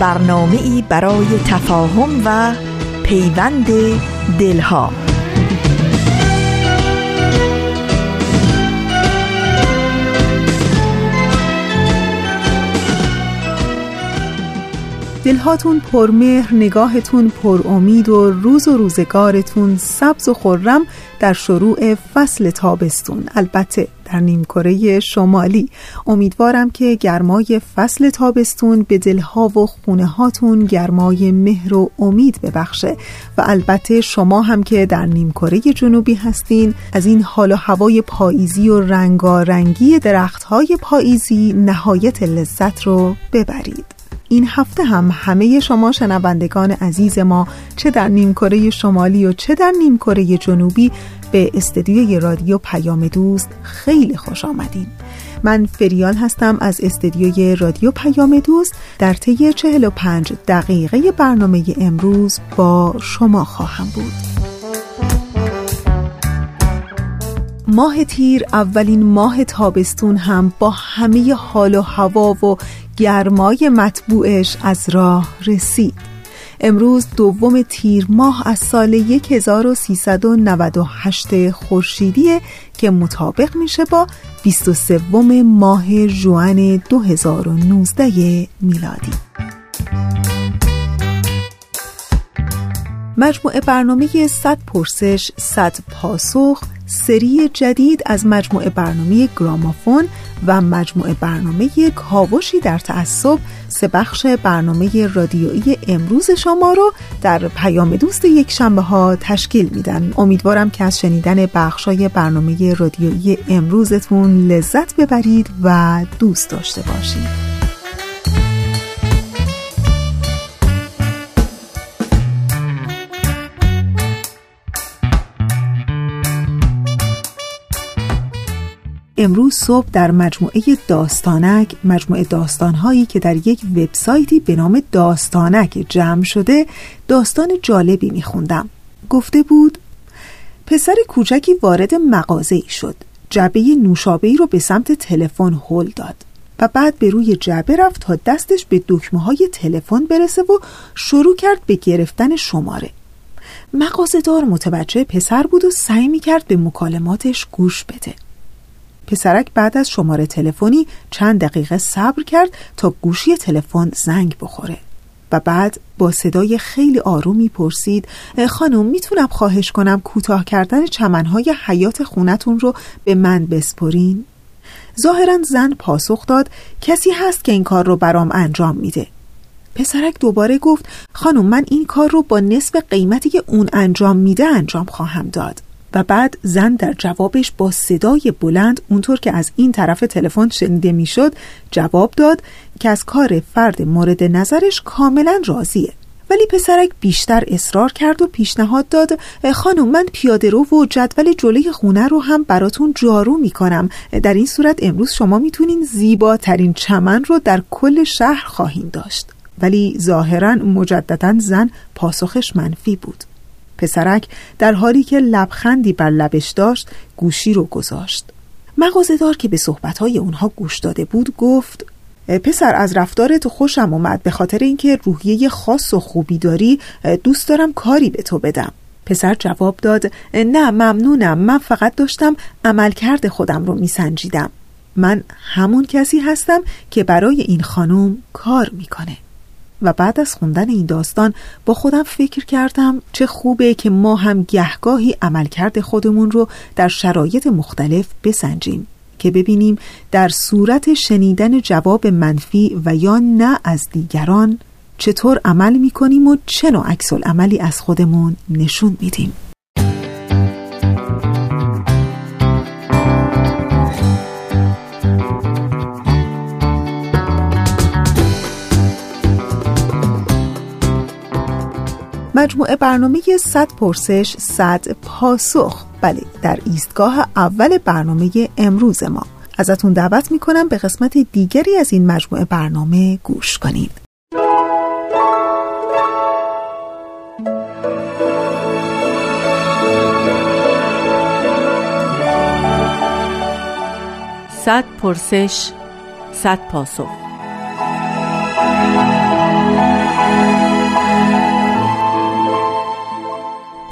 برنامه ای برای تفاهم و پیوند دلها. دلهاتون پرمهر نگاهتون پر امید و روز و روزگارتون سبز و خرم در شروع فصل تابستون. البته در نیمکره شمالی. امیدوارم که گرمای فصل تابستون به دلها و خونه هاتون گرمای مهر و امید ببخشه. و البته شما هم که در نیمکره جنوبی هستین از این حال و هوای پاییزی و رنگارنگی درخت های پاییزی نهایت لذت رو ببرید. این هفته هم همه شما شنوندگان عزیز ما چه در نیمکره شمالی و چه در نیمکره جنوبی به استدیوی رادیو پیام دوست خیلی خوش آمدین. من فریال هستم از استدیوی رادیو پیام دوست در طی 45 دقیقه برنامه امروز با شما خواهم بود. ماه تیر اولین ماه تابستون هم با همه حال و هوا و گرمای مطبوعش از راه رسید. امروز دوم تیر ماه از سال 1398 خورشیدی که مطابق میشه با 23 ماه جوان 2019 میلادی. مجموعه برنامه 100 پرسش 100 پاسخ سری جدید از مجموعه برنامه گرامافون و مجموعه برنامه کاوشی در تعصب سه بخش برنامه رادیویی امروز شما رو در پیام دوست یک شنبه ها تشکیل میدن. امیدوارم که از شنیدن بخشای برنامه رادیویی امروزتون لذت ببرید و دوست داشته باشید. امروز صبح در مجموعه داستانک مجموعه داستانهایی که در یک وبسایتی به نام داستانک جمع شده داستان جالبی میخوندم. گفته بود پسر کوچکی وارد مغازه ای شد. جعبه نوشابه ای رو به سمت تلفن هل داد و بعد به روی جعبه رفت تا دستش به دکمه های تلفن برسه و شروع کرد به گرفتن شماره. مغازهدار متوجه پسر بود و سعی می کرد به مکالماتش گوش بده. پسرک بعد از شماره تلفنی چند دقیقه صبر کرد تا گوشی تلفن زنگ بخوره و بعد با صدای خیلی آرومی پرسید خانم می‌تونم خواهش کنم کوتاه کردن چمنهای حیات خونتون رو به من بسپرین؟ ظاهرا زن پاسخ داد کسی هست که این کار رو برام انجام میده پسرک دوباره گفت خانم من این کار رو با نصف قیمتی که اون انجام میده انجام خواهم داد و بعد زن در جوابش با صدای بلند اونطور که از این طرف تلفن شنیده می‌شد جواب داد که از کار فرد مورد نظرش کاملا راضیه. ولی پسرک بیشتر اصرار کرد و پیشنهاد داد خانم من پیاده رو و جدول جلوی خونه رو هم براتون جارو می‌کنم. در این صورت امروز شما می‌تونین زیباترین چمن رو در کل شهر خواهیم داشت. ولی ظاهرا مجددا زن پاسخش منفی بود. پسرک در حالی که لبخندی بر لبش داشت گوشی رو گذاشت. مغازهدار که به صحبتهای اونها گوش داده بود گفت پسر از رفتارت خوشم اومد. به خاطر اینکه روحیه خاص و خوبی داری دوست دارم کاری به تو بدم. پسر جواب داد نه ممنونم. من فقط داشتم عملکرد خودم رو میسنجیدم. من همون کسی هستم که برای این خانم کار می‌کنه. و بعد از خوندن این داستان با خودم فکر کردم چه خوبه که ما هم گهگاهی عملکرد خودمون رو در شرایط مختلف بسنجیم که ببینیم در صورت شنیدن جواب منفی و یا نه از دیگران چطور عمل می‌کنیم و چه نوع عکس عملی از خودمون نشون میدیم. مجموعه برنامه 100 پرسش 100 پاسخ. بله در ایستگاه اول برنامه امروز ما. ازتون دعوت می‌کنم به قسمت دیگری از این مجموعه برنامه گوش کنید. صد پرسش صد پاسخ.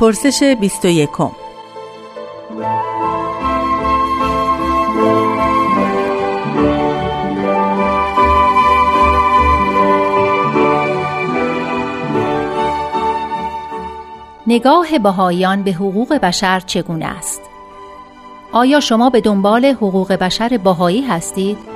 پرسش بیست و یکم نگاه بهاییان به حقوق بشر چگونه است؟ آیا شما به دنبال حقوق بشر بهایی هستید؟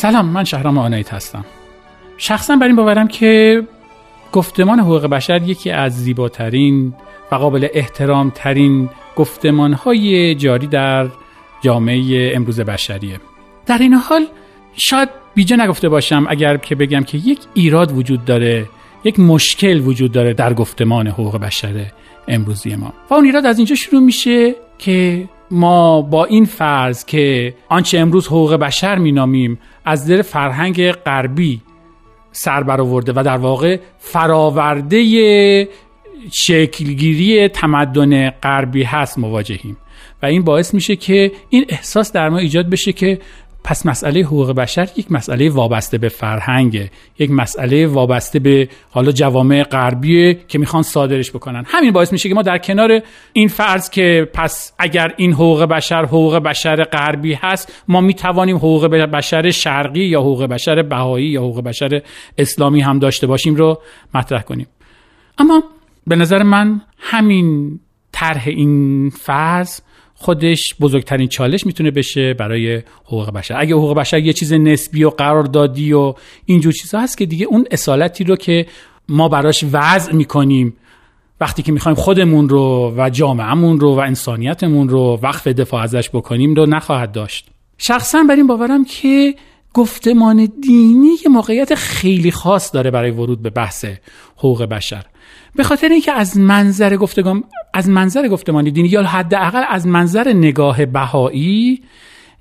سلام من شهرام آنایت هستم. شخصا بر این باورم که گفتمان حقوق بشر یکی از زیباترین و قابل احترام ترین گفتمان های جاری در جامعه امروز بشریه. در این حال شاید بیجا نگفته باشم اگر که بگم که یک ایراد وجود داره یک مشکل وجود داره در گفتمان حقوق بشر امروزی ما. و اون ایراد از اینجا شروع میشه که ما با این فرض که آنچه امروز حقوق بشر مینامیم از دل فرهنگ غربی سر برآورده و در واقع فراورده شکلگیری تمدن غربی هست مواجهیم. و این باعث میشه که این احساس در ما ایجاد بشه که پس مسئله حقوق بشر یک مسئله وابسته به فرهنگه یک مسئله وابسته به حالا جوامع غربیه که می‌خوان صادرش بکنن. همین باعث میشه که ما در کنار این فرض که پس اگر این حقوق بشر حقوق بشر غربی هست ما می‌توانیم حقوق بشر شرقی یا حقوق بشر بهایی یا حقوق بشر اسلامی هم داشته باشیم رو مطرح کنیم. اما به نظر من همین طرح این فرض خودش بزرگترین چالش می‌تونه بشه برای حقوق بشر. اگه حقوق بشر یه چیز نسبی و قراردادی و اینجور چیزها هست که دیگه اون اصالتی رو که ما براش وضع می‌کنیم وقتی که می‌خوایم خودمون رو و جامعهمون رو و انسانیتمون رو وقف دفاع ازش بکنیم رو نخواهد داشت. شخصا بر این باورم که گفتمان دینی یه موقعیت خیلی خاص داره برای ورود به بحث حقوق بشر. به خاطر اینکه از منظر گفتگان از منظر گفتمان دینی یا حداقل از منظر نگاه بهایی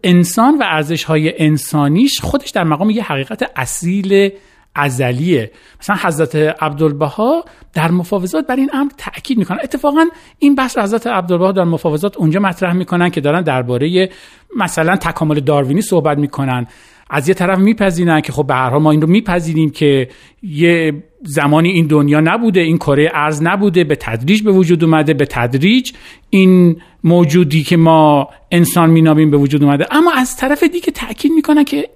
انسان و ارزش های انسانیش خودش در مقام یه حقیقت اصیل ازلیه. مثلا حضرت عبدالبها در مفاوضات بر این امر تاکید می‌کنن. اتفاقا این بحث حضرت عبدالبها در مفاوضات اونجا مطرح می‌کنن که دارن درباره مثلا تکامل داروینی صحبت می‌کنن. از یه طرف میپذیرن که خب به هر حال ما این رو میپذیریم که یه زمانی این دنیا نبوده این کره ارز نبوده به تدریج به وجود اومده به تدریج این موجودی که ما انسان مینامیم به وجود اومده. اما از طرف دیگه تاکید می‌کنن که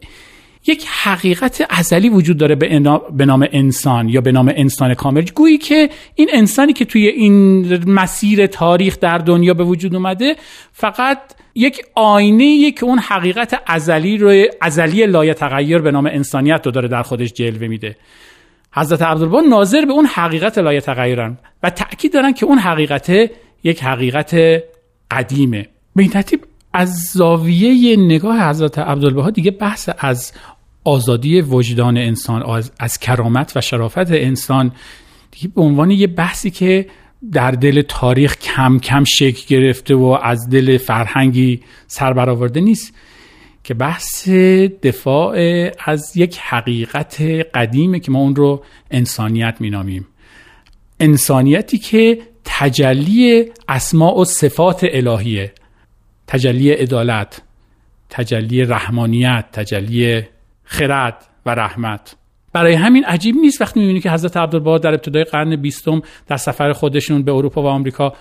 یک حقیقت ازلی وجود داره به نام انسان یا به نام انسان کامل. گویی که این انسانی که توی این مسیر تاریخ در دنیا به وجود اومده فقط یک آینه که اون حقیقت ازلی رو ازلی تغییر به نام انسانیت رو داره در خودش جلوه میده. حضرت عبدالبها ناظر به اون حقیقت لایه تغییرن و تأکید دارن که اون حقیقت یک حقیقت قدیمه. به این ترتیب از زاویه نگاه حضرت عبدالبها دیگه بحث از آزادی وجدان انسان از, از کرامت و شرافت انسان دیگه به عنوان یه بحثی که در دل تاریخ کم کم شکل گرفته و از دل فرهنگی سر برآورده نیست. که بحث دفاع از یک حقیقت قدیمه که ما اون رو انسانیت مینامیم. انسانیتی که تجلی اسماع و صفات الهیه. تجلی عدالت تجلی رحمانیت تجلی خرد و رحمت. برای همین عجیب نیست وقتی می‌بینی که حضرت عبدالبها در ابتدای قرن بیستم در سفر خودشون به اروپا و آمریکا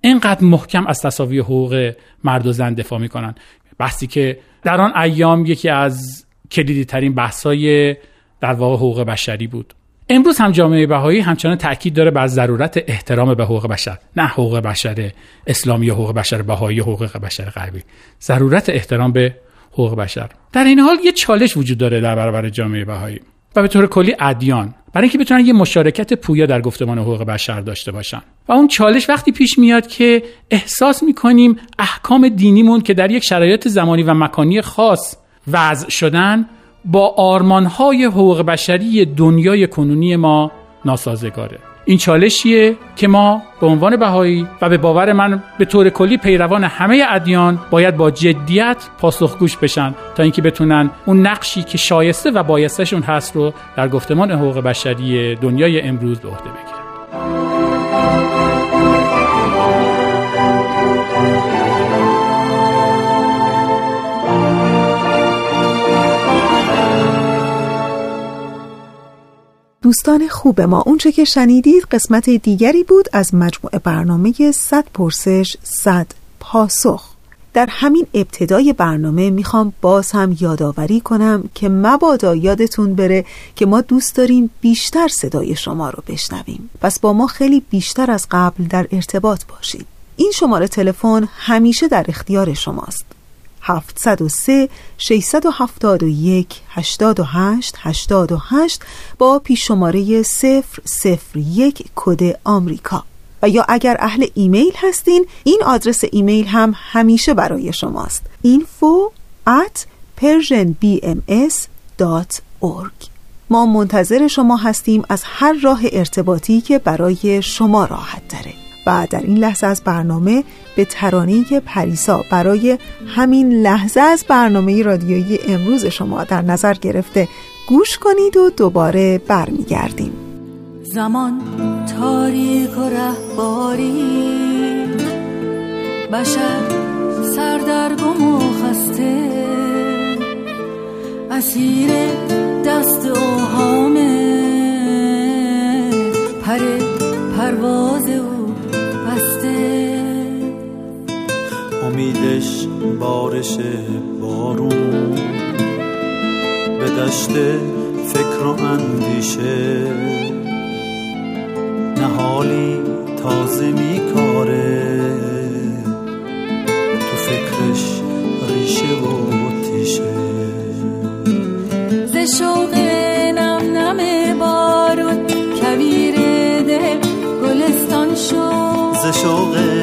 اینقدر محکم از تصاوی حقوق مرد و زن دفاع می‌کنن. بحثی که در آن ایام یکی از کلیدی ترین بحثای در واقع حقوق بشری بود. امروز هم جامعه بهایی همچنان تاکید داره بر ضرورت احترام به حقوق بشر نه حقوق بشر اسلامی حقوق بشر بهایی حقوق بشر غربی. ضرورت احترام به حقوق بشر. در این حال یه چالش وجود داره در برابر جامعه بهایی. و به طور کلی ادیان. برای اینکه بتونن یه مشارکت پویا در گفتمان حقوق بشر داشته باشن. و اون چالش وقتی پیش میاد که احساس می‌کنیم احکام دینیمون که در یک شرایط زمانی و مکانی خاص وضع شدن با آرمانهای حقوق بشری دنیای کنونی ما ناسازگاره. این چالشیه که ما به عنوان بهایی و به باور من به طور کلی پیروان همه ادیان باید با جدیت پاسخگوش بشن تا اینکه بتونن اون نقشی که شایسته و بایستشون هست رو در گفتمان حقوق بشری دنیای امروز به عهده بگیرن. دوستان خوب ما. اونچه که شنیدید قسمت دیگری بود از مجموع برنامه 100 پرسش 100 پاسخ. در همین ابتدای برنامه می‌خوام باز هم یادآوری کنم که مبادا یادتون بره که ما دوست داریم بیشتر صدای شما رو بشنویم. پس با ما خیلی بیشتر از قبل در ارتباط باشید. این شماره تلفن همیشه در اختیار شماست. 703 671 88 88 با پیش شماره 001 کد آمریکا. و یا اگر اهل ایمیل هستین این آدرس ایمیل هم همیشه برای شماست. info at persianbms.org ما منتظر شما هستیم از هر راه ارتباطی که برای شما راحت داره و در این لحظه از برنامه به ترانه پریسا برای همین لحظه از برنامه رادیویی امروز شما در نظر گرفته گوش کنید و دوباره برمیگردیم. زمان تاریک و رهباری بشر سردرگم و خسته اسیر دست اوهامه پر پرواز او امیدش بارش بارون. به دشت فکر و اندیشه. نهالی تازه میکاره. تو فکرش ریشه و تیشه. ز شوق نم نم بارون کویر دل گلستان شد. ز شوق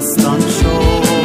گلستان شد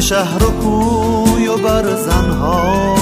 شهر و کوی و برزنهاست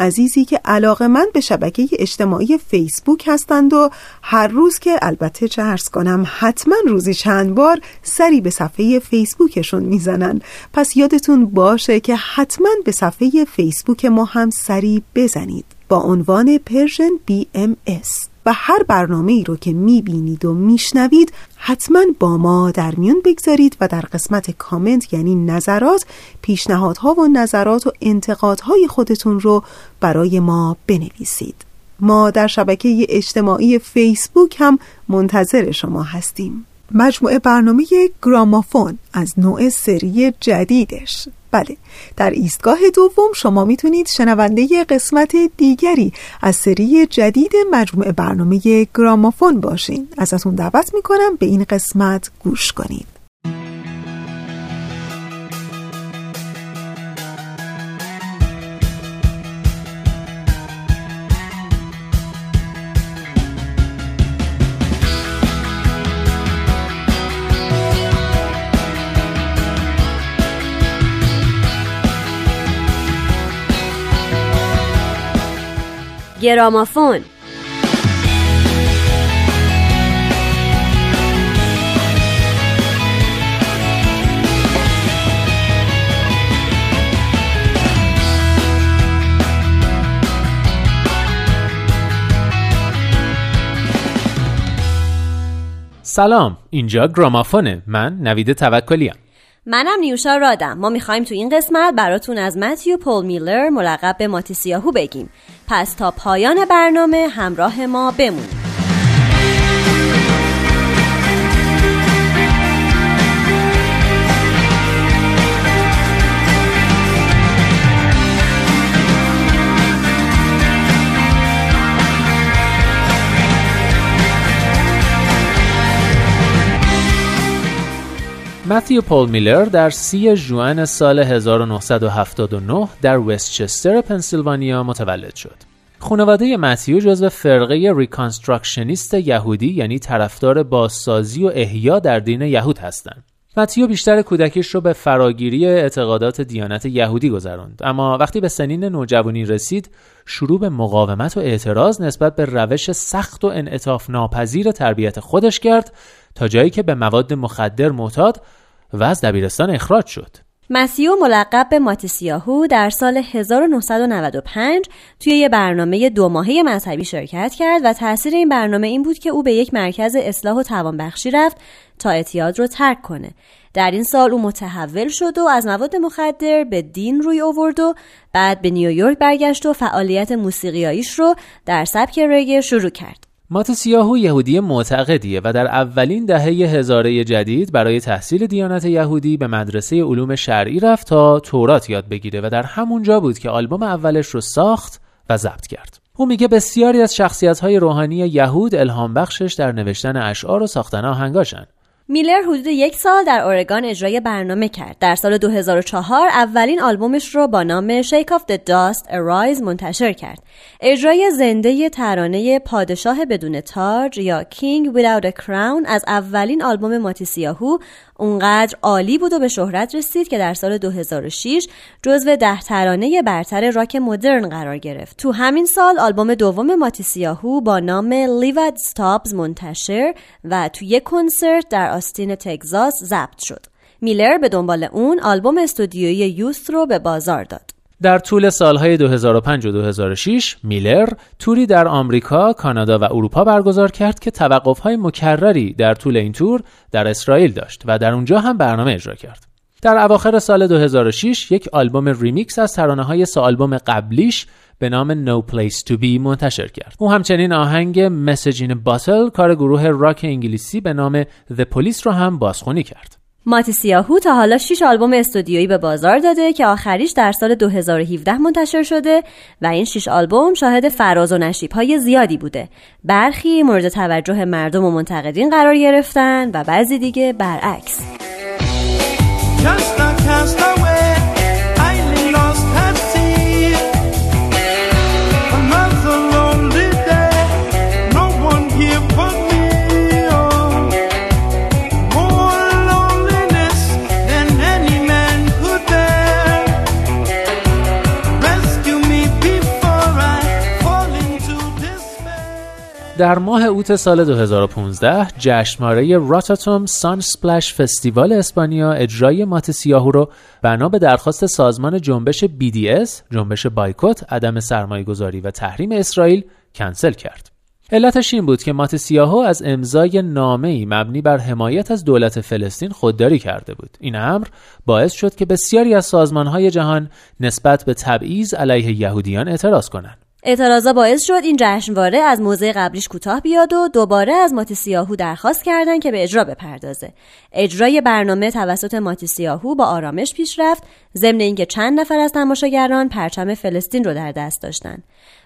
عزیزی که علاقه من به شبکه اجتماعی فیسبوک هستند و هر روز که البته چه عرض کنم حتما روزی چند بار سری به صفحه فیسبوکشون می‌زنن. پس یادتون باشه که حتما به صفحه فیسبوک ما هم سری بزنید. با عنوان Persian BMS و هر برنامه ای رو که می‌بینید و میشنوید حتما با ما در میون بگذارید و در قسمت کامنت یعنی نظرات پیشنهادها و نظرات و انتقادهای خودتون رو برای ما بنویسید. ما در شبکه اجتماعی فیسبوک هم منتظر شما هستیم. مجموعه برنامه گرامافون از نوع سری جدیدش. بله در ایستگاه دوم شما می‌تونید شنونده قسمت دیگری از سری جدید مجموعه برنامه گرامافون باشین. ازتون دعوت می‌کنم به این قسمت گوش کنید. گرامافون. سلام اینجا گرامافونه. من نوید توکلیم منم نیوشا رادم. ما می‌خوایم تو این قسمت براتون از متیو پول میلر ملقب به ماتیسیاهو بگیم. پس تا پایان برنامه همراه ما بمونید. متیو پول میلر در سی ژوئن سال 1979 در وستچستر پنسیلوانیا متولد شد. خانواده متیو جزو فرقه Reconstructionist یهودی یعنی طرفدار بازسازی و احیا در دین یهود هستند. متیو بیشتر کودکیش رو به فراگیری اعتقادات دیانت یهودی گذراند اما وقتی به سنین نوجوانی رسید شروع به مقاومت و اعتراض نسبت به روش سخت و انعطاف ناپذیر تربیت خودش کرد تا جایی که به مواد مخدر معتاد و از دبیرستان اخراج شد. متیو ملقب به ماتیسیاهو در سال 1995 توی یه برنامه دو ماهه مذهبی شرکت کرد و تاثیر این برنامه این بود که او به یک مرکز اصلاح و توانبخشی رفت تا اعتیاد رو ترک کنه. در این سال او متحول شد و از مواد مخدر به دین روی آورد و بعد به نیویورک برگشت و فعالیت موسیقیاییش رو در سبک رگه شروع کرد. ماتسیاهو یهودی معتقدیه و در اولین دهه هزاره جدید برای تحصیل دیانت یهودی به مدرسه علوم شرعی رفت تا تورات یاد بگیره و در همونجا بود که آلبوم اولش رو ساخت و ضبط کرد. او میگه بسیاری از شخصیت روحانی یهود الهام بخشش در نوشتن اشعار و ساختن آهنگاشن. میلر حدود یک سال در اورگان اجرای برنامه کرد. در سال 2004 اولین آلبومش رو با نام Shake of the Dust Arise منتشر کرد. اجرای زنده ترانه پادشاه بدون تاج یا King Without a Crown از اولین آلبوم ماتیسیاهو اونقدر عالی بود و به شهرت رسید که در سال 2006 جزو ده ترانه برتر راک مدرن قرار گرفت. تو همین سال آلبوم دوم ماتیسیاهو با نام Livad Stops منتشر و تو یک کنسرت در آستین تگزاس ضبط شد. میلر به دنبال اون آلبوم استودیویی یوست رو به بازار داد. در طول سالهای 2005 و 2006 میلر توری در آمریکا، کانادا و اروپا برگزار کرد که توقفهای مکرری در طول این تور در اسرائیل داشت و در اونجا هم برنامه اجرا کرد. در اواخر سال 2006 یک آلبوم ریمیکس از ترانه های سه آلبوم قبلیش به نام No Place to Be منتشر کرد. او همچنین آهنگ Message in a Bottle کار گروه راک انگلیسی به نام The Police رو هم بازخونی کرد. ماتی سیاهو تا حالا 6 آلبوم استودیویی به بازار داده که آخریش در سال 2017 منتشر شده و این 6 آلبوم شاهد فراز و نشیب های زیادی بوده. برخی مورد توجه مردم و منتقدین قرار گرفتن و بعضی دیگه برعکس. در ماه اوت سال 2015 جشنواره راتاتوم سان سپلش فستیوال اسپانیا اجرای مات سیاهو رو بنا به درخواست سازمان جنبش BDS جنبش بایکوت عدم سرمایه گذاری و تحریم اسرائیل کنسل کرد. علتش این بود که مات سیاهو از امضای نامه‌ای مبنی بر حمایت از دولت فلسطین خودداری کرده بود. این امر باعث شد که بسیاری از سازمانهای جهان نسبت به تبعیض علیه یهودیان اعتراض کنند. اعتراضا باعث شد این جشنواره از موضع قبلیش کوتاه بیاد و دوباره از ماتی سیاهو درخواست کردن که به اجرا بپردازه. اجرای برنامه توسط ماتی سیاهو با آرامش پیش رفت ضمن اینکه چند نفر از تماشاگران پرچم فلسطین رو در دست داشتن.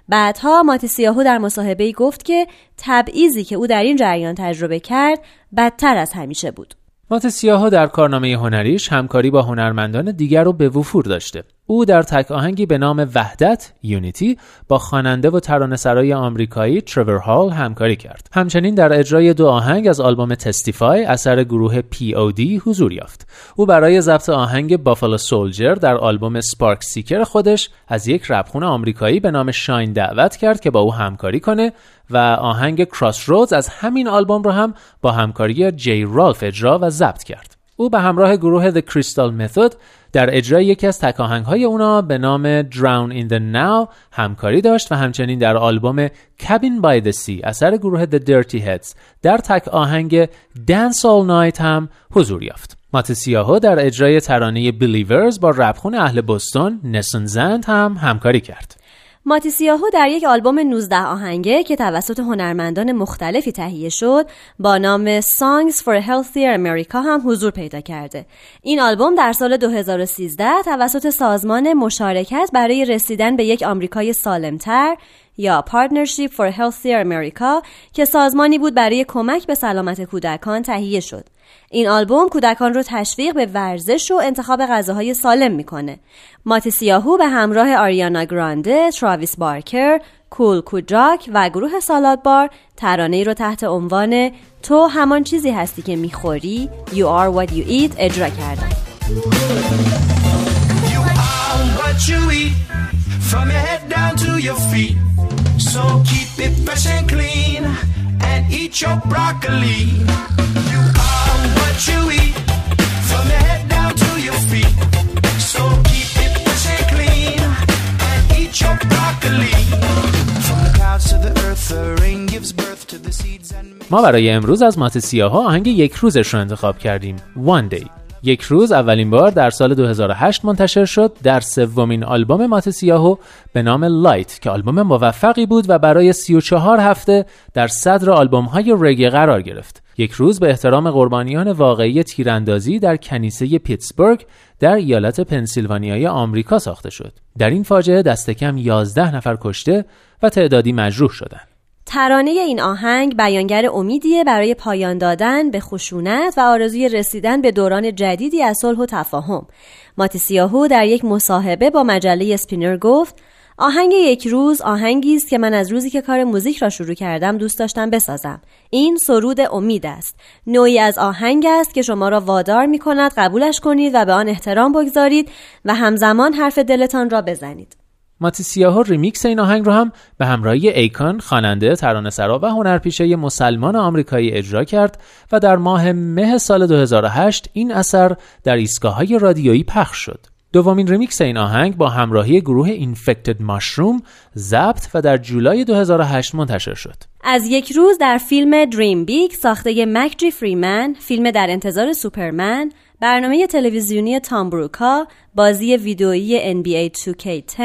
بعدها ماتی سیاهو در مصاحبه‌ای گفت که تبعیضی که او در این جریان تجربه کرد بدتر از همیشه بود. مات سیاهو در کارنامه هنریش همکاری با هنرمندان دیگر رو به وفور داشته. او در تک آهنگی به نام وحدت یونیتی با خواننده و ترانه‌سرای آمریکایی ترور هال همکاری کرد. همچنین در اجرای دو آهنگ از آلبوم Testify اثر گروه POD حضور یافت. او برای ضبط آهنگ Buffalo Soldier در آلبوم Spark Seeker خودش از یک رپخون آمریکایی به نام شاین دعوت کرد که با او همکاری کنه و آهنگ Crossroads از همین آلبوم رو هم با همکاری جی رالف اجرا و ضبط کرد. او به همراه گروه The Crystal Method در اجرای یکی از تکاهنگ های اونا به نام Drown in the Now همکاری داشت و همچنین در آلبوم Cabin by the Sea اثر گروه The Dirty Heads در تک آهنگ Dance All Night هم حضور یافت. مات سیاهو در اجرای ترانه Believers با ربخون اهل بستون نسون زند هم همکاری کرد. ماتی سیاهو در یک آلبوم 19 آهنگه که توسط هنرمندان مختلفی تهیه شد با نام Songs for a Healthier America هم حضور پیدا کرده. این آلبوم در سال 2013 توسط سازمان مشارکت برای رسیدن به یک آمریکای سالمتر یا Partnership for Healthier America که سازمانی بود برای کمک به سلامت کودکان تهیه شد. این آلبوم کودکان رو تشویق به ورزش و انتخاب غذاهای سالم می‌کنه. ماتی سیاهو به همراه آریانا گرانده، تراویس بارکر، کول کوجاک و گروه سالاد بار ترانه رو تحت عنوان تو همان چیزی هستی که می‌خوری You are what you eat اجرا کردن. You are what you eat from your head down to your feet. So keep it fresh and clean and eat your broccoli. You are what you eat from your head down to your feet. So keep it fresh and clean and eat your broccoli. From the clouds to the earth, the rain gives birth to the seeds and ما برای امروز از مات سیاها آهنگ یک روزش رو انتخاب کردیم One Day یک روز اولین بار در سال 2008 منتشر شد در سومین آلبوم مات سیاهو به نام لایت که آلبوم موفقی بود و برای 34 هفته در صدر آلبوم های رگی قرار گرفت. یک روز به احترام قربانیان واقعی تیراندازی در کنیسه پیتسبورگ در ایالت پنسیلوانیای آمریکا ساخته شد. در این فاجعه دست کم 11 نفر کشته و تعدادی مجروح شدند. ترانه این آهنگ بیانگر امیدیه برای پایان دادن به خشونت و آرزوی رسیدن به دوران جدیدی از صلح و تفاهم. ماتی سیاهو در یک مصاحبه با مجله اسپینر گفت آهنگ یک روز آهنگی است که من از روزی که کار موزیک را شروع کردم دوست داشتم بسازم. این سرود امید است. نوعی از آهنگ است که شما را وادار می کند قبولش کنید و به آن احترام بگذارید و همزمان حرف دلتان را بزنید. ماتی سیاهو ریمیکس این آهنگ رو هم به همراهی ایکان خواننده ترانه‌سرا و هنرپیشه مسلمان آمریکایی اجرا کرد و در ماه مه سال 2008 این اثر در ایستگاه‌های رادیویی پخش شد. دومین ریمیکس این آهنگ با همراهی گروه Infected Mushroom ضبط و در جولای 2008 منتشر شد. از یک روز در فیلم Dream Big ساخته مکجی فریمن، فیلم در انتظار سوپرمن، برنامه تلویزیونی تام بروکا، بازی ویدئویی NBA 2K10،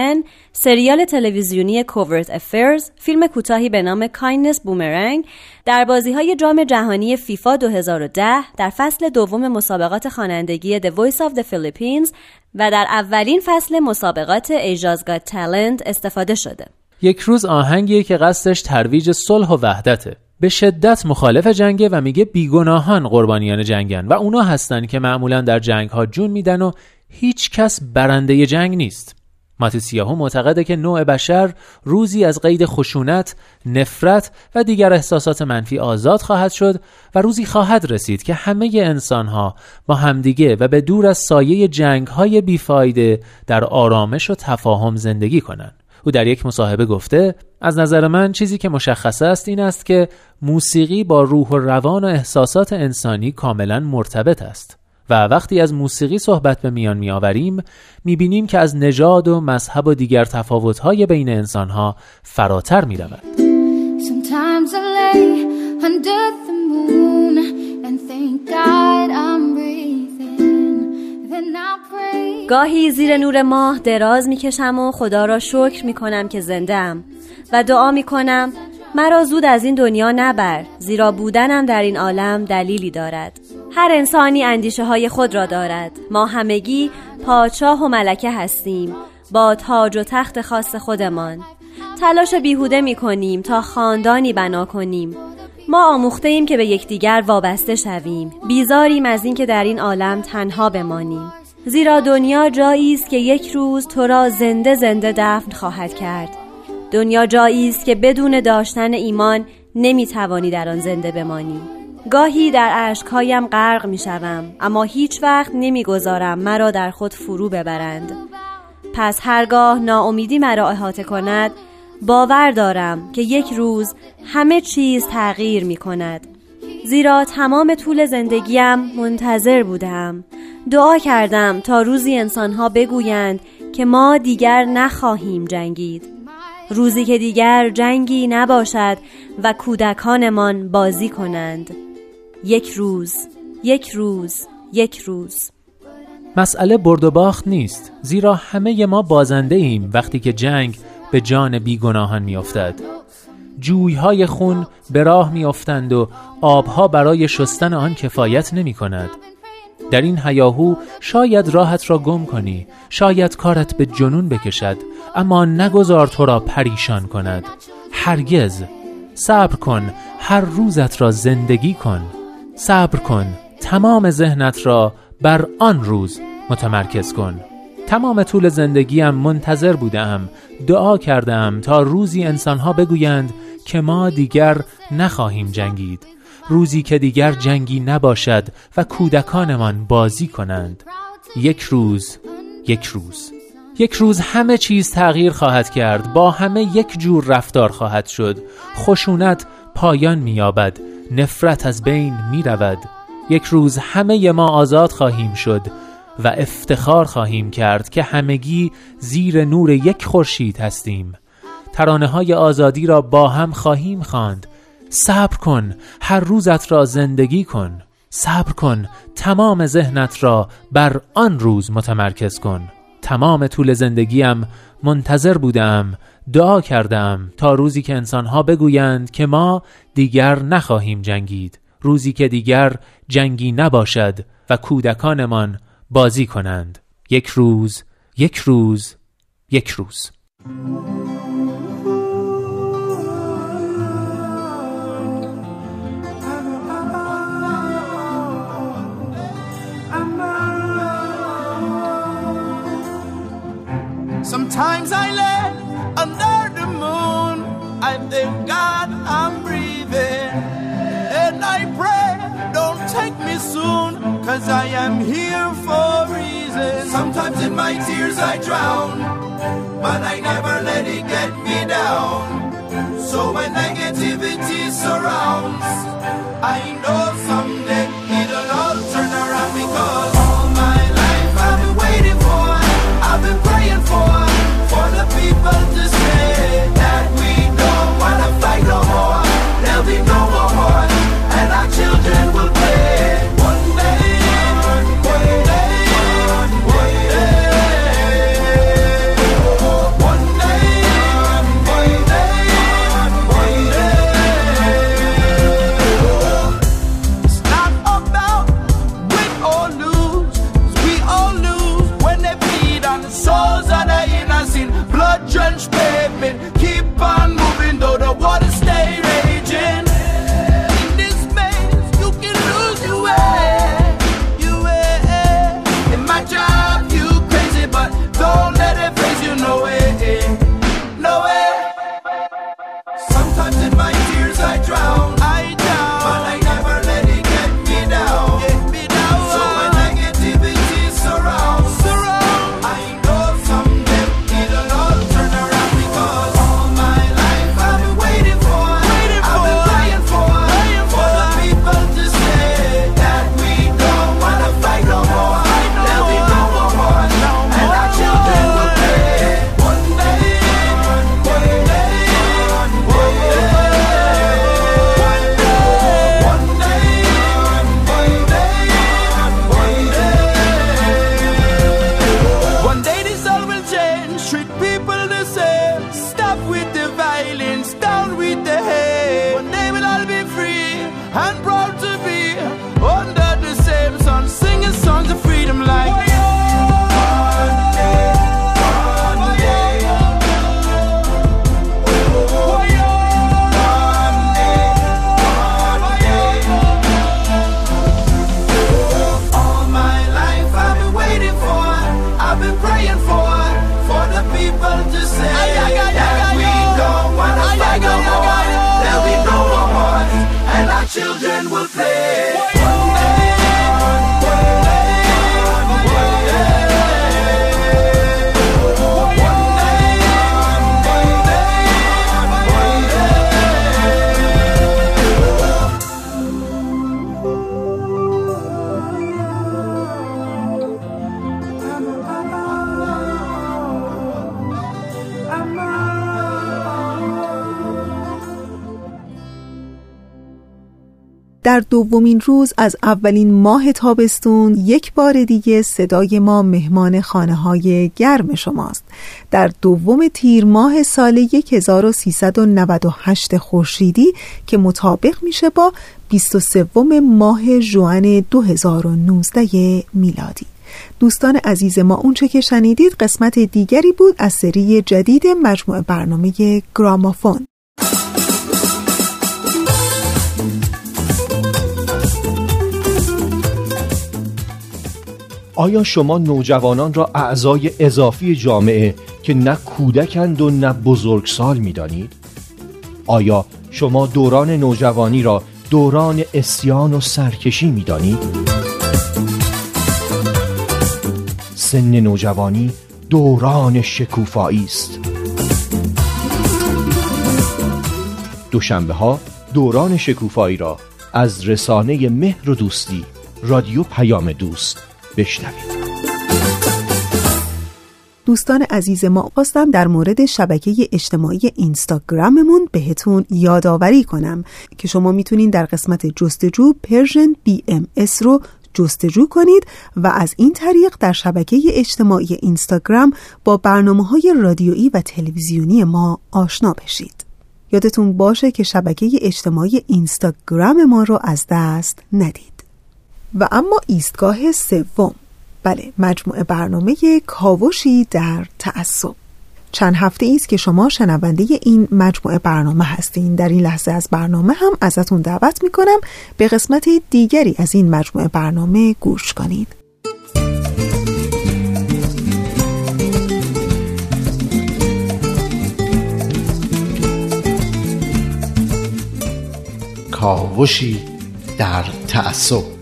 سریال تلویزیونی Covert Affairs، فیلم کوتاهی به نام Kindness Boomerang، در بازی های جام جهانی فیفا 2010 در فصل دوم مسابقات خوانندگی The Voice of the Philippines و در اولین فصل مسابقات Asia's Got Talent استفاده شده. یک روز آهنگیه که قصدش ترویج صلح و وحدته. به شدت مخالف جنگه و میگه بیگناهان قربانیان جنگن و اونا هستن که معمولا در جنگ ها جون میدن و هیچ کس برنده جنگ نیست. ماتیسیاهو معتقده که نوع بشر روزی از قید خشونت، نفرت و دیگر احساسات منفی آزاد خواهد شد و روزی خواهد رسید که همه انسانها با همدیگه و به دور از سایه جنگ های بیفایده در آرامش و تفاهم زندگی کنند. او در یک مصاحبه گفته از نظر من چیزی که مشخص است این است که موسیقی با روح و روان و احساسات انسانی کاملا مرتبط است و وقتی از موسیقی صحبت به میان میآوریم می‌بینیم که از نژاد و مذهب و دیگر تفاوت‌های بین انسانها فراتر می‌رود. گاهی زیر نور ماه دراز می‌کشم و خدا را شکر می‌کنم که زنده و دعا می‌کنم مرا زود از این دنیا نبر زیرا بودنم در این عالم دلیلی دارد. هر انسانی اندیشه های خود را دارد. ما همگی پادشاه و ملکه هستیم با تاج و تخت خاص خودمان. تلاش بیهوده می کنیم تا خاندانی بنا کنیم. ما آموخته ایم که به یکدیگر وابسته شویم. بیزاریم از اینکه در این عالم تنها بمانیم. زیرا دنیا جایی است که یک روز تو را زنده زنده دفن خواهد کرد. دنیا جایی است که بدون داشتن ایمان نمی توانی در آن زنده بمانی. گاهی در اشکهایم غرق می شوم اما هیچ وقت نمی گذارم مرا در خود فرو ببرند. پس هرگاه ناامیدی مرا احاطه کند باور دارم که یک روز همه چیز تغییر می کند زیرا تمام طول زندگیم منتظر بودم. دعا کردم تا روزی انسانها بگویند که ما دیگر نخواهیم جنگید. روزی که دیگر جنگی نباشد و کودکانمان بازی کنند. یک روز یک روز یک روز. مسئله برد و باخت نیست زیرا همه ما بازنده ایم وقتی که جنگ به جان بیگناهان میافتد. جویهای خون به راه میافتند و آبها برای شستن آن کفایت نمی کند در این هیاهو شاید راحت را گم کنی شاید کارت به جنون بکشد اما نگذار تو را پریشان کند. هرگز صبر کن هر روزت را زندگی کن. صبر کن تمام ذهنت را بر آن روز متمرکز کن. تمام طول زندگیم منتظر بودم دعا کردم تا روزی انسانها بگویند که ما دیگر نخواهیم جنگید. روزی که دیگر جنگی نباشد و کودکانمان بازی کنند. یک روز یک روز. یک روز همه چیز تغییر خواهد کرد. با همه یک جور رفتار خواهد شد. خشونت پایان مییابد. نفرت از بین می رود یک روز همه ما آزاد خواهیم شد و افتخار خواهیم کرد که همگی زیر نور یک خورشید هستیم. ترانه های آزادی را با هم خواهیم خواند. صبر کن هر روزت را زندگی کن. صبر کن تمام ذهنت را بر آن روز متمرکز کن. تمام طول زندگیم منتظر بودم دعا کردم تا روزی که انسانها بگویند که ما دیگر نخواهیم جنگید. روزی که دیگر جنگی نباشد و کودکانمان بازی کنند. یک روز یک روز یک روز. Sometimes I lay under the moon. I thank God I'm breathing. And I pray, don't take me soon, cause I am here for a reason. Sometimes in my tears I drown, but I never let it get me down. So when negativity surrounds, I know someday در دومین روز از اولین ماه تابستون یک بار دیگه صدای ما مهمان خانه های گرم شماست. در دوم تیر ماه سال 1398 خورشیدی که مطابق میشه با 23 ماه جوان 2019 میلادی. دوستان عزیز ما اونچه که شنیدید قسمت دیگری بود از سری جدید مجموعه برنامه گرامافون. آیا شما نوجوانان را اعضای اضافی جامعه که نه کودکند و نه بزرگسال می دانید؟ آیا شما دوران نوجوانی را دوران اسیان و سرکشی می دانید؟ سن نوجوانی دوران شکوفایی است دوشنبه ها دوران شکوفایی را از رسانه مهر و دوستی رادیو پیام دوست بشنوید دوستان عزیز ما خواستم در مورد شبکه اجتماعی اینستاگراممون بهتون یادآوری کنم که شما می‌تونین در قسمت جستجو پرژن بی رو جستجو کنید و از این طریق در شبکه اجتماعی اینستاگرام با برنامه های رادیویی و تلویزیونی ما آشنا بشید. یادتون باشه که شبکه اجتماعی اینستاگرام ما رو از دست ندید. و اما ایستگاه سوم. بله مجموعه برنامه کاوشی در تعصب. چند هفته ای است که شما شنونده این مجموعه برنامه هستین. در این لحظه از برنامه هم ازتون دعوت می‌کنم به قسمت دیگری از این مجموعه برنامه گوش کنید. کاوشی در تعصب.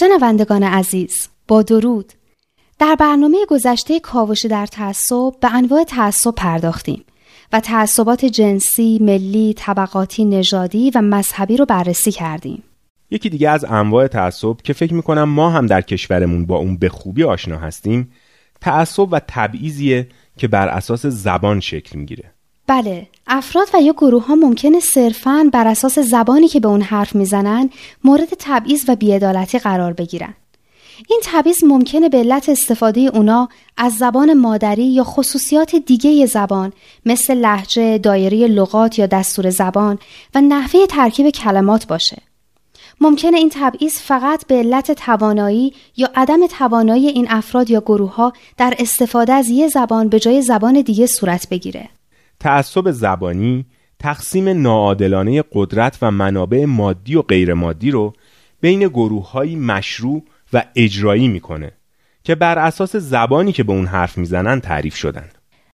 شنوندگان عزیز با درود در برنامه گذشته کاوش در تعصب به انواع تعصب پرداختیم و تعصبات جنسی، ملی، طبقاتی، نژادی و مذهبی رو بررسی کردیم. یکی دیگه از انواع تعصب که فکر می‌کنم ما هم در کشورمون با اون به خوبی آشنا هستیم تعصب و تبعیضیه که بر اساس زبان شکل می‌گیره. بله افراد و یا گروه ها ممکنه صرفاً بر اساس زبانی که به اون حرف می‌زنن مورد تبعیض و بیعدالتی قرار بگیرن این تبعیض ممکنه به علت استفاده اونا از زبان مادری یا خصوصیات دیگه زبان مثل لحجه، دایره لغات یا دستور زبان و نحوه ترکیب کلمات باشه. ممکنه این تبعیض فقط به علت توانایی یا عدم توانایی این افراد یا گروه ها در استفاده از یه زبان به جای زبان دیگه صورت بگیره. تعصب زبانی تقسیم ناعادلانه قدرت و منابع مادی و غیر مادی رو بین گروه های مشروع و اجرایی می‌کنه که بر اساس زبانی که به اون حرف می‌زنن تعریف شدن.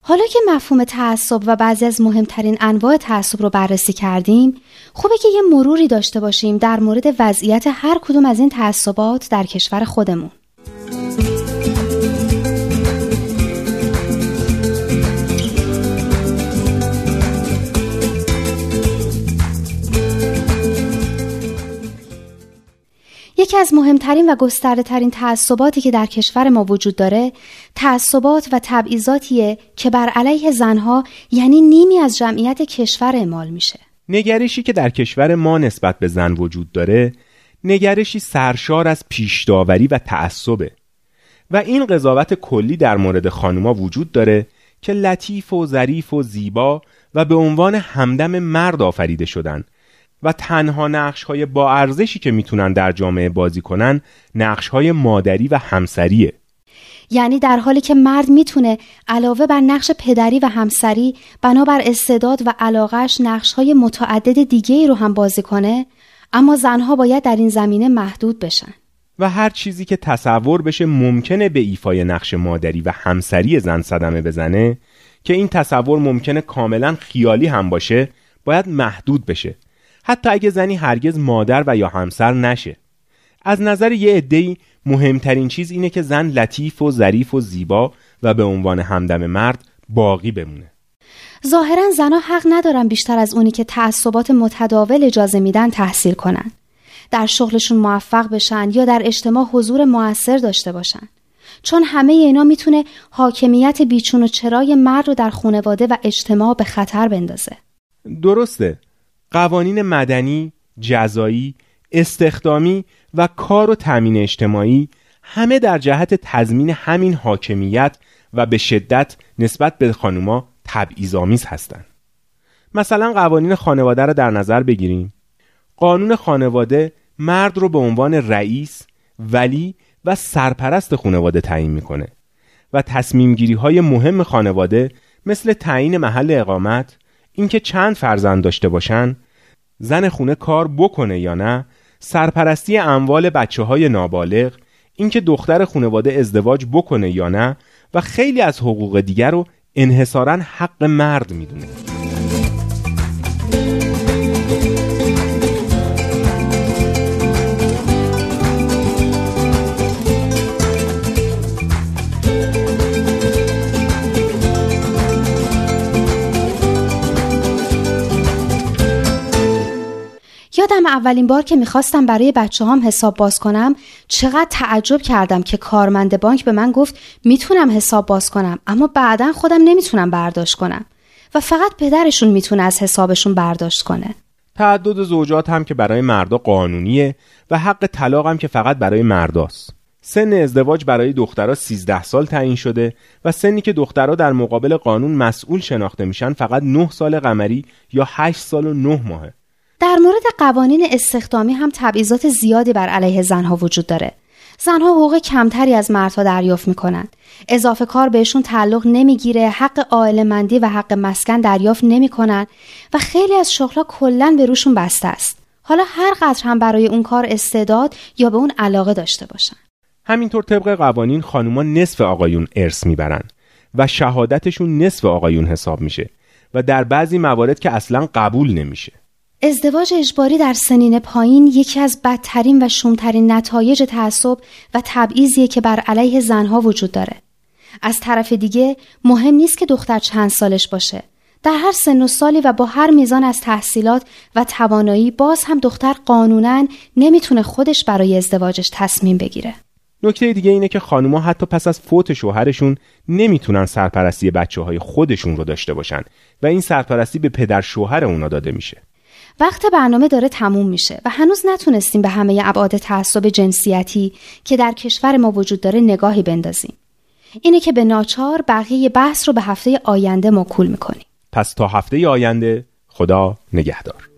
حالا که مفهوم تعصب و بعضی از مهمترین انواع تعصب رو بررسی کردیم خوبه که یه مروری داشته باشیم در مورد وضعیت هر کدوم از این تعصبات در کشور خودمون. یکی از مهمترین و گسترده ترین تعصباتی که در کشور ما وجود داره تعصبات و تبعیضاتیه که بر علیه زنها یعنی نیمی از جمعیت کشور اعمال میشه. نگرشی که در کشور ما نسبت به زن وجود داره نگرشی سرشار از پیشداوری و تعصبه. و این قضاوت کلی در مورد خانوما وجود داره که لطیف و ظریف و زیبا و به عنوان همدم مرد آفریده شدن. و تنها نقش های با ارزشی که می‌تونن در جامعه بازی کنن نقش های مادری و همسریه. یعنی در حالی که مرد می‌تونه علاوه بر نقش پدری و همسری بنابر استعداد و علاقش نقش های متعدد دیگه ای رو هم بازی کنه اما زنها باید در این زمینه محدود بشن. و هر چیزی که تصور بشه ممکنه به ایفای نقش مادری و همسری زن صدمه بزنه که این تصور ممکنه کاملا خیالی هم باشه باید محدود بشه. حتی اگه زنی هرگز مادر و یا همسر نشه. از نظر یه عده‌ای مهمترین چیز اینه که زن لطیف و ظریف و زیبا و به عنوان همدم مرد باقی بمونه. ظاهرا زنها حق ندارن بیشتر از اونی که تعصبات متداول اجازه میدن تحصیل کنن. در شغلشون موفق بشن یا در اجتماع حضور موثر داشته باشن. چون همه اینا می‌تونه حاکمیت بیچون و چرای مرد رو در خانواده و اجتماع به خطر بندازه. درسته. قوانین مدنی، جزایی، استخدامی و کار و تأمین اجتماعی همه در جهت تضمین همین حاکمیت و به شدت نسبت به خانوما تبعیض‌آمیز هستند. مثلا قوانین خانواده را در نظر بگیریم. قانون خانواده مرد رو به عنوان رئیس، ولی و سرپرست خانواده تعیین می‌کنه و تصمیم گیری های مهم خانواده مثل تعیین محل اقامت، اینکه چند فرزند داشته باشن، زن خونه کار بکنه یا نه، سرپرستی اموال بچه های نابالغ، اینکه دختر خانواده ازدواج بکنه یا نه و خیلی از حقوق دیگر رو انحصارا حق مرد می‌دونه. یادم اولین بار که می‌خواستم برای بچه هام حساب باز کنم چقدر تعجب کردم که کارمند بانک به من گفت می‌تونم حساب باز کنم اما بعدا خودم نمی‌تونم برداشت کنم و فقط پدرشون می‌تونه از حسابشون برداشت کنه تعدد زوجات هم که برای مردا قانونیه و حق طلاق هم که فقط برای مرداست. سن ازدواج برای دخترها 13 سال تعیین شده و سنی که دخترها در مقابل قانون مسئول شناخته میشن فقط 9 سال قمری یا 8 سال و 9 ماهه. در مورد قوانین استخدامی هم تبعیضات زیادی بر علیه زنها وجود داره. زنها حقوق کمتری از مردها دریافت می‌کنن. اضافه کار بهشون تعلق نمی‌گیره، حق مندی و حق مسکن دریافت نمی‌کنن و خیلی از شغلها کلا به روشون بسته است. حالا هر قدر هم برای اون کار استعداد یا به اون علاقه داشته باشن. همینطور طبق قوانین خانوما نصف آقایون ارث می‌برن و شهادتشون نصف آقایون حساب میشه و در بعضی موارد که اصلا قبول نمیشه. ازدواج اجباری در سنین پایین یکی از بدترین و شومترین نتایج تعصب و تبعیضیه که بر علیه زنها وجود داره. از طرف دیگه مهم نیست که دختر چند سالش باشه. در هر سن و سالی و با هر میزان از تحصیلات و توانایی باز هم دختر قانونا نمی‌تونه خودش برای ازدواجش تصمیم بگیره. نکته دیگه اینه که خانوما حتی پس از فوت شوهرشون نمی‌تونن سرپرستی بچه های خودشون رو داشته باشن و این سرپرستی به پدر شوهر اونا داده میشه. وقت برنامه داره تموم میشه و هنوز نتونستیم به همه ابعاد تعصب جنسیتی که در کشور ما وجود داره نگاهی بندازیم. اینه که به ناچار بقیه بحث رو به هفته آینده موکول می‌کنیم. پس تا هفته آینده خدا نگهدار.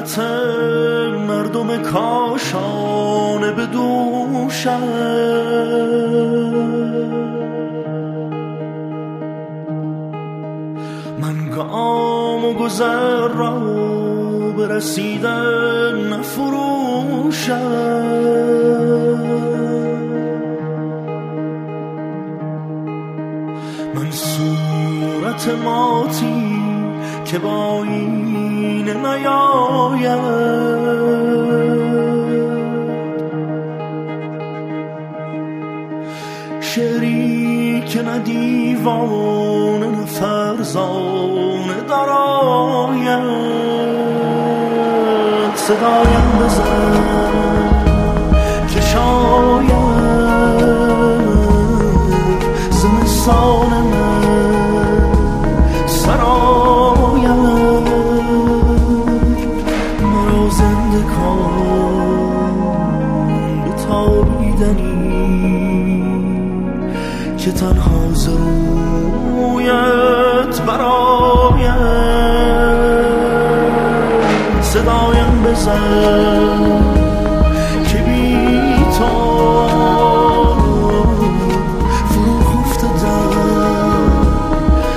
عاقبت مردم کاشانه به من گام و گذر را برسیدن نفروشم من صورت ماتی که با این نیاید. شعری که نه دیوانه نه فرزانه دراید صدایم بزن. صدایم بزن که بی تو فرو خفته در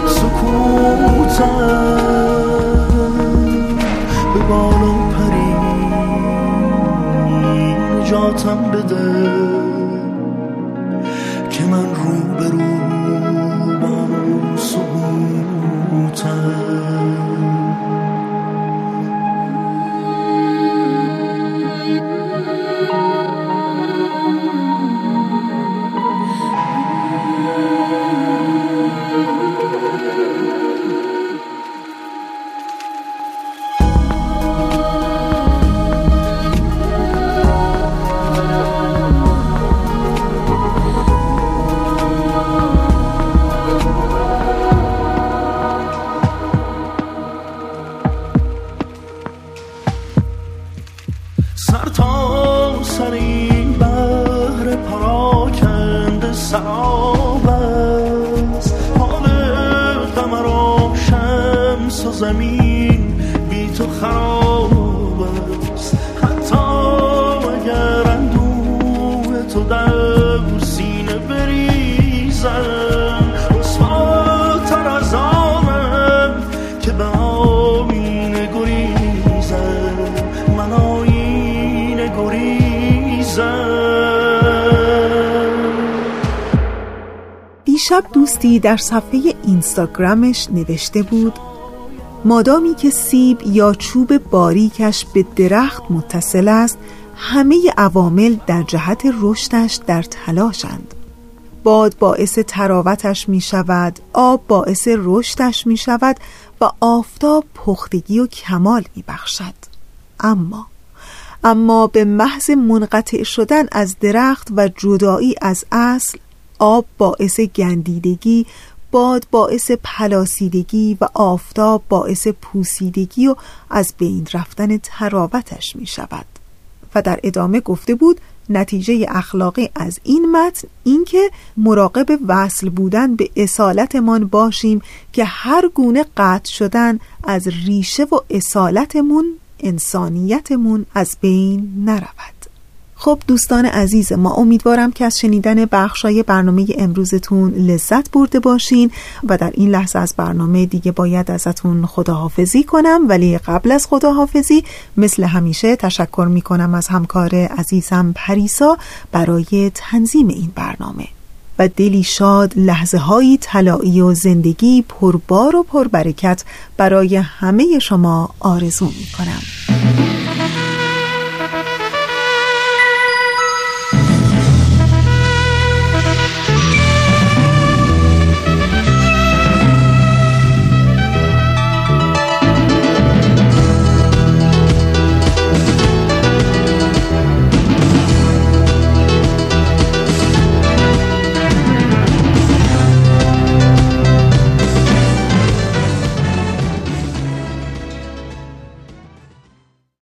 سکوتم به بالا پری نجاتم بده. دیشب دوستی در صفحه اینستاگرامش نوشته بود مادامی که سیب یا چوب باریکش به درخت متصل است همه عوامل در جهت رشدش در تلاشند. باد باعث تراوتش می شود آب باعث رشدش می شود و آفتاب پختگی و کمال می بخشد. اما اما به محض منقطع شدن از درخت و جدایی از اصل آب باعث گندیدگی باد باعث پلاسیدگی و آفتاب باعث پوسیدگی و از بین رفتن تراوتش می شود و در ادامه گفته بود نتیجه اخلاقی از این متن اینکه مراقب وصل بودن به اصالتمان باشیم که هر گونه قطع شدن از ریشه و اصالتمون انسانیتمون از بین نرود. خب دوستان عزیز ما امیدوارم که از شنیدن بخشای برنامه امروزتون لذت برده باشین و در این لحظه از برنامه دیگه باید ازتون خداحافظی کنم. ولی قبل از خداحافظی مثل همیشه تشکر می‌کنم از همکار عزیزم پریسا برای تنظیم این برنامه. و دلی شاد لحظه هایی طلایی و زندگی پربار و پربرکت برای همه شما آرزو می کنم